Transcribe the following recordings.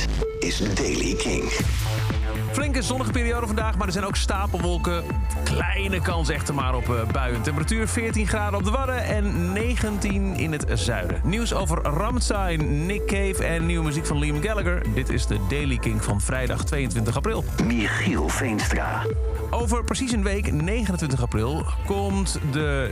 Dit is Daily King. Flinke zonnige periode vandaag, maar er zijn ook stapelwolken. Kleine kans echter maar op uh, buien. Temperatuur 14 graden op de Wadden en 19 in het zuiden. Nieuws over Ramstein, Nick Cave en nieuwe muziek van Liam Gallagher. Dit is de Daily King van vrijdag 22 april. Michiel Veenstra. Over precies een week, 29 april, komt de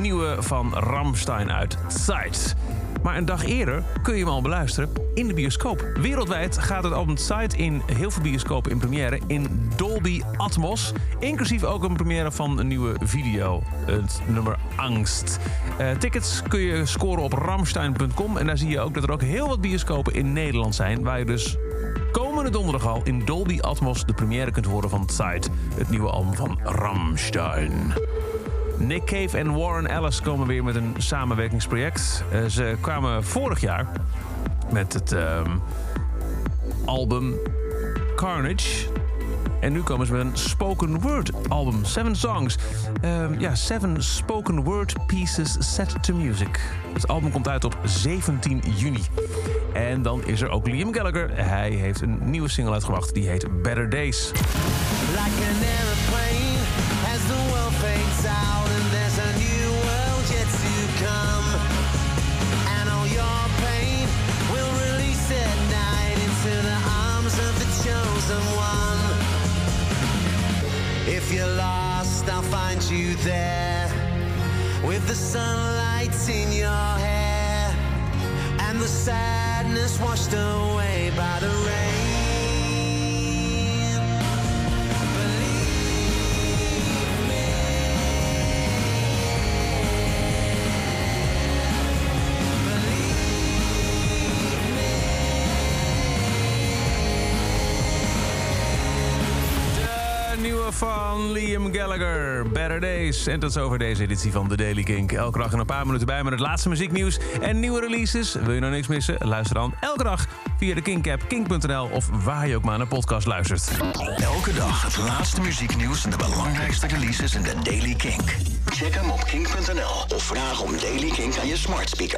nieuwe van Ramstein uit. Sight. Maar een dag eerder kun je hem al beluisteren in de bioscoop. Wereldwijd gaat het album Sight in heel veel bioscopen in première in Dolby Atmos. Inclusief ook een première van een nieuwe video, het nummer Angst. Uh, tickets kun je scoren op ramstein.com. En daar zie je ook dat er ook heel wat bioscopen in Nederland zijn... waar je dus komende donderdag al in Dolby Atmos de première kunt horen van Sight. Het nieuwe album van Ramstein. Nick Cave en Warren Ellis komen weer met een samenwerkingsproject. Uh, ze kwamen vorig jaar met het uh, album Carnage. En nu komen ze met een spoken word album. Seven songs. Uh, ja, seven spoken word pieces set to music. Het album komt uit op 17 juni. En dan is er ook Liam Gallagher. Hij heeft een nieuwe single uitgebracht. Die heet Better Days. Like an airplane as the world fades arms of the chosen one. If you're lost, I'll find you there with the sunlight in your hair and the sadness washed away nieuwe van Liam Gallagher, Better Days. En tot zover deze editie van The Daily Kink. Elke dag een paar minuten bij met het laatste muzieknieuws en nieuwe releases. Wil je nou niks missen? Luister dan elke dag via de Kink-app, kink.nl... of waar je ook maar naar podcast luistert. Elke dag het laatste muzieknieuws en de belangrijkste releases in The Daily Kink. Check hem op kink.nl of vraag om Daily Kink aan je smart speaker.